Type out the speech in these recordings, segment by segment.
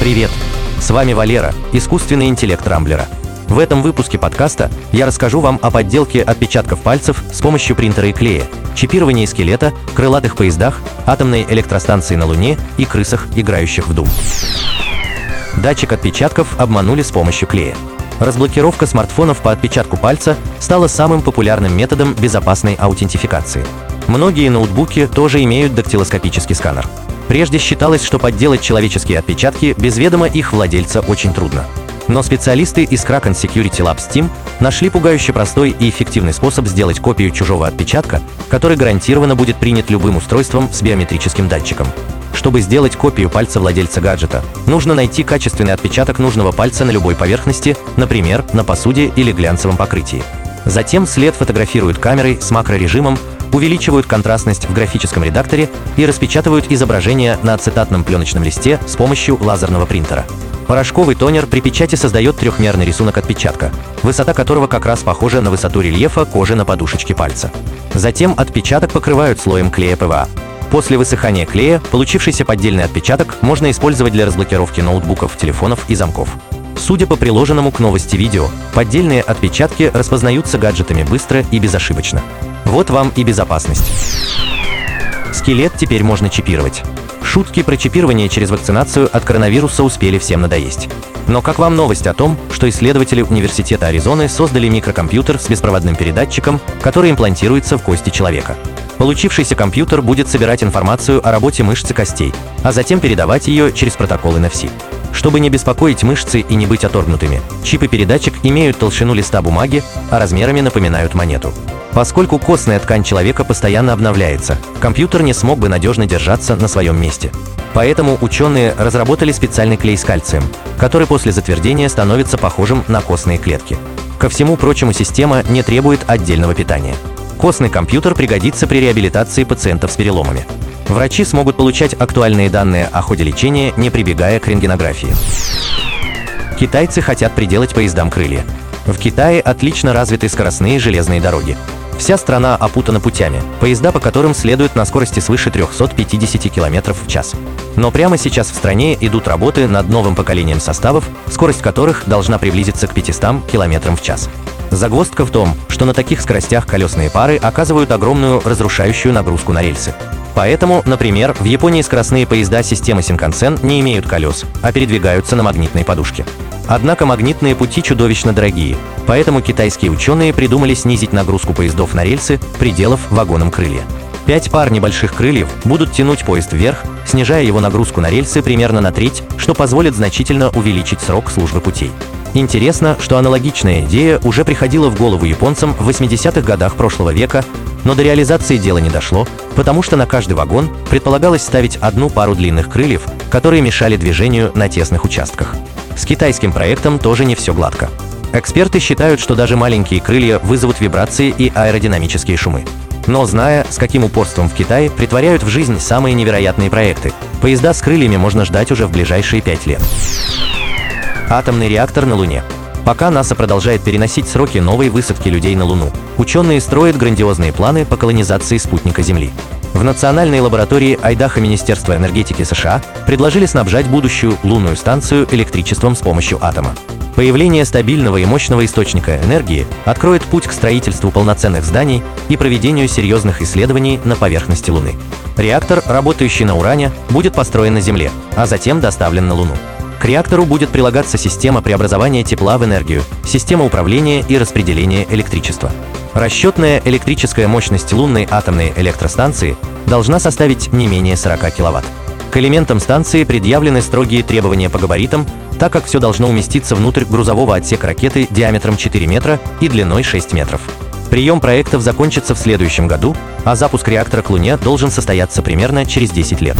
Привет! С вами Валера, искусственный интеллект Рамблера. В этом выпуске подкаста я расскажу вам о подделке отпечатков пальцев с помощью принтера и клея, чипировании скелета, крылатых поездах, атомной электростанции на Луне и крысах, играющих в Doom. Датчик отпечатков обманули с помощью клея. Разблокировка смартфонов по отпечатку пальца стала самым популярным методом безопасной аутентификации. Многие ноутбуки тоже имеют дактилоскопический сканер. Прежде считалось, что подделать человеческие отпечатки без ведома их владельца очень трудно. Но специалисты из Kraken Security Labs Team нашли пугающе простой и эффективный способ сделать копию чужого отпечатка, который гарантированно будет принят любым устройством с биометрическим датчиком. Чтобы сделать копию пальца владельца гаджета, нужно найти качественный отпечаток нужного пальца на любой поверхности, например, на посуде или глянцевом покрытии. Затем след фотографируют камерой с макрорежимом, увеличивают контрастность в графическом редакторе и распечатывают изображение на ацетатном пленочном листе с помощью лазерного принтера. Порошковый тонер при печати создает трехмерный рисунок отпечатка, высота которого как раз похожа на высоту рельефа кожи на подушечке пальца. Затем отпечаток покрывают слоем клея ПВА. После высыхания клея получившийся поддельный отпечаток можно использовать для разблокировки ноутбуков, телефонов и замков. Судя по приложенному к новости видео, поддельные отпечатки распознаются гаджетами быстро и безошибочно. Вот вам и безопасность. Скелет теперь можно чипировать. Шутки про чипирование через вакцинацию от коронавируса успели всем надоесть. Но как вам новость о том, что исследователи Университета Аризоны создали микрокомпьютер с беспроводным передатчиком, который имплантируется в кости человека? Получившийся компьютер будет собирать информацию о работе мышц и костей, а затем передавать ее через протокол NFC. Чтобы не беспокоить мышцы и не быть оторгнутыми, чип и передатчик имеют толщину листа бумаги, а размерами напоминают монету. Поскольку костная ткань человека постоянно обновляется, компьютер не смог бы надежно держаться на своем месте. Поэтому ученые разработали специальный клей с кальцием, который после затвердения становится похожим на костные клетки. Ко всему прочему, система не требует отдельного питания. Костный компьютер пригодится при реабилитации пациентов с переломами. Врачи смогут получать актуальные данные о ходе лечения, не прибегая к рентгенографии. Китайцы хотят приделать поездам крылья. В Китае отлично развиты скоростные железные дороги. Вся страна опутана путями, поезда по которым следуют на скорости свыше 350 км в час. Но прямо сейчас в стране идут работы над новым поколением составов, скорость которых должна приблизиться к 500 км в час. Загвоздка в том, что на таких скоростях колесные пары оказывают огромную разрушающую нагрузку на рельсы. Поэтому, например, в Японии скоростные поезда системы Синкансен не имеют колес, а передвигаются на магнитной подушке. Однако магнитные пути чудовищно дорогие, поэтому китайские ученые придумали снизить нагрузку поездов на рельсы, приделав вагоном крылья. Пять пар небольших крыльев будут тянуть поезд вверх, снижая его нагрузку на рельсы примерно на треть, что позволит значительно увеличить срок службы путей. Интересно, что аналогичная идея уже приходила в голову японцам в 80-х годах прошлого века, но до реализации дела не дошло, потому что на каждый вагон предполагалось ставить одну пару длинных крыльев, которые мешали движению на тесных участках. С китайским проектом тоже не все гладко. Эксперты считают, что даже маленькие крылья вызовут вибрации и аэродинамические шумы. Но зная, с каким упорством в Китае притворяют в жизнь самые невероятные проекты, поезда с крыльями можно ждать уже в ближайшие пять лет. Атомный реактор на Луне. Пока НАСА продолжает переносить сроки новой высадки людей на Луну, ученые строят грандиозные планы по колонизации спутника Земли. В Национальной лаборатории Айдаха Министерства энергетики США предложили снабжать будущую лунную станцию электричеством с помощью атома. Появление стабильного и мощного источника энергии откроет путь к строительству полноценных зданий и проведению серьезных исследований на поверхности Луны. Реактор, работающий на уране, будет построен на Земле, а затем доставлен на Луну. К реактору будет прилагаться система преобразования тепла в энергию, система управления и распределения электричества. Расчетная электрическая мощность лунной атомной электростанции должна составить не менее 40 кВт. К элементам станции предъявлены строгие требования по габаритам, так как все должно уместиться внутрь грузового отсека ракеты диаметром 4 метра и длиной 6 метров. Прием проектов закончится в следующем году, а запуск реактора к Луне должен состояться примерно через 10 лет.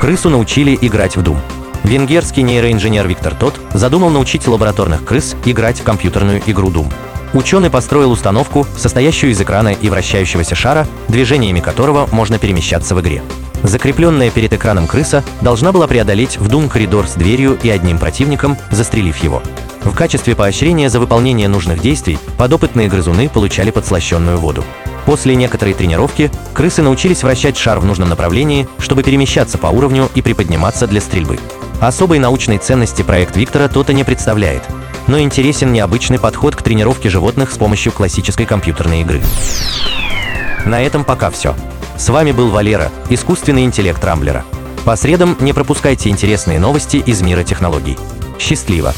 Крысу научили играть в Doom. Венгерский нейроинженер Виктор Тот задумал научить лабораторных крыс играть в компьютерную игру Doom. Ученый построил установку, состоящую из экрана и вращающегося шара, движениями которого можно перемещаться в игре. Закрепленная перед экраном крыса должна была преодолеть в Doom коридор с дверью и одним противником, застрелив его. В качестве поощрения за выполнение нужных действий подопытные грызуны получали подслащенную воду. После некоторой тренировки крысы научились вращать шар в нужном направлении, чтобы перемещаться по уровню и приподниматься для стрельбы. Особой научной ценности проект Виктора то-то не представляет, но интересен необычный подход к тренировке животных с помощью классической компьютерной игры. На этом пока все. С вами был Валера, искусственный интеллект Рамблера. По средам не пропускайте интересные новости из мира технологий. Счастливо!